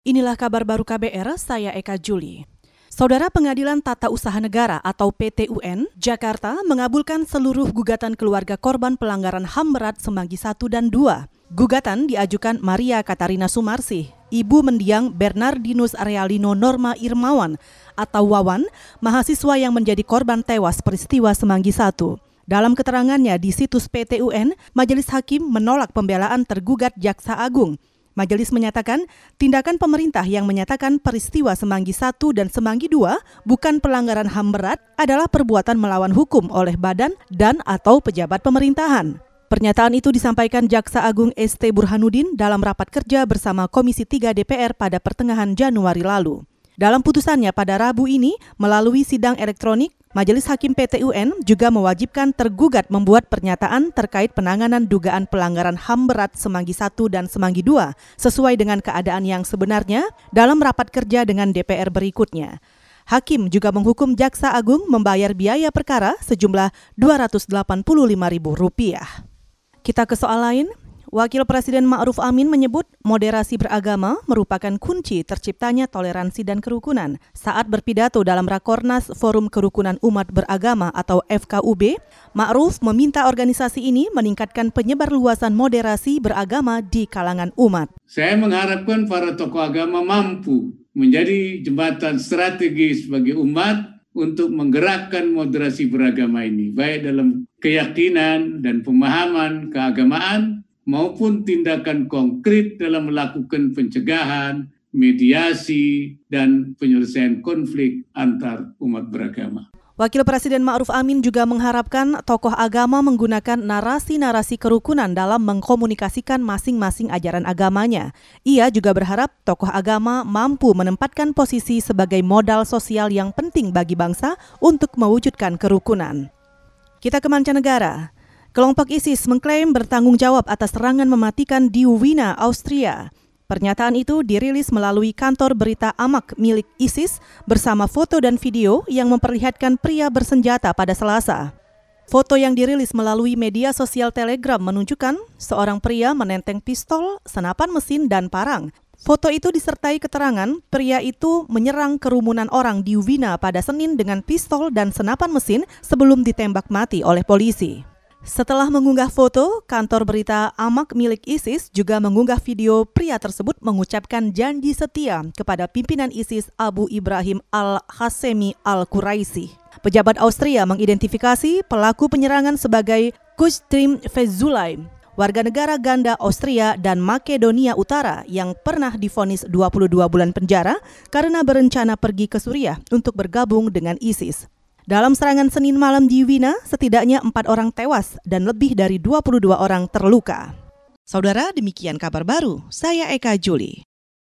Inilah kabar baru KBR, saya Eka Juli. Saudara Pengadilan Tata Usaha Negara atau PTUN Jakarta mengabulkan seluruh gugatan keluarga korban pelanggaran HAM berat Semanggi 1 dan 2. Gugatan diajukan Maria Katarina Sumarsi, ibu mendiang Bernardinus Arealino Norma Irmawan atau Wawan, mahasiswa yang menjadi korban tewas peristiwa Semanggi 1. Dalam keterangannya di situs PTUN, Majelis Hakim menolak pembelaan tergugat Jaksa Agung Majelis menyatakan tindakan pemerintah yang menyatakan peristiwa Semanggi I dan Semanggi II bukan pelanggaran HAM berat adalah perbuatan melawan hukum oleh badan dan atau pejabat pemerintahan. Pernyataan itu disampaikan Jaksa Agung ST Burhanuddin dalam rapat kerja bersama Komisi 3 DPR pada pertengahan Januari lalu. Dalam putusannya pada Rabu ini, melalui sidang elektronik, Majelis Hakim PT UN juga mewajibkan tergugat membuat pernyataan terkait penanganan dugaan pelanggaran HAM berat Semanggi I dan Semanggi II sesuai dengan keadaan yang sebenarnya dalam rapat kerja dengan DPR berikutnya. Hakim juga menghukum Jaksa Agung membayar biaya perkara sejumlah Rp285.000. Kita ke soal lain, Wakil Presiden Ma'ruf Amin menyebut moderasi beragama merupakan kunci terciptanya toleransi dan kerukunan. Saat berpidato dalam Rakornas Forum Kerukunan Umat Beragama atau FKUB, Ma'ruf meminta organisasi ini meningkatkan penyebar luasan moderasi beragama di kalangan umat. Saya mengharapkan para tokoh agama mampu menjadi jembatan strategis bagi umat untuk menggerakkan moderasi beragama ini, baik dalam keyakinan dan pemahaman keagamaan maupun tindakan konkret dalam melakukan pencegahan, mediasi, dan penyelesaian konflik antar umat beragama. Wakil Presiden Ma'ruf Amin juga mengharapkan tokoh agama menggunakan narasi-narasi kerukunan dalam mengkomunikasikan masing-masing ajaran agamanya. Ia juga berharap tokoh agama mampu menempatkan posisi sebagai modal sosial yang penting bagi bangsa untuk mewujudkan kerukunan. Kita ke mancanegara. Kelompok ISIS mengklaim bertanggung jawab atas serangan mematikan di Wina, Austria. Pernyataan itu dirilis melalui kantor berita Amak milik ISIS bersama foto dan video yang memperlihatkan pria bersenjata pada Selasa. Foto yang dirilis melalui media sosial Telegram menunjukkan seorang pria menenteng pistol, senapan mesin, dan parang. Foto itu disertai keterangan pria itu menyerang kerumunan orang di Wina pada Senin dengan pistol dan senapan mesin sebelum ditembak mati oleh polisi. Setelah mengunggah foto, kantor berita Amak milik ISIS juga mengunggah video pria tersebut mengucapkan janji setia kepada pimpinan ISIS Abu Ibrahim al-Hasemi al-Quraisi. Pejabat Austria mengidentifikasi pelaku penyerangan sebagai Kustrim Fezulay, warga negara ganda Austria dan Makedonia Utara yang pernah difonis 22 bulan penjara karena berencana pergi ke Suriah untuk bergabung dengan ISIS. Dalam serangan Senin malam di Wina, setidaknya empat orang tewas dan lebih dari 22 orang terluka. Saudara, demikian kabar baru. Saya Eka Juli.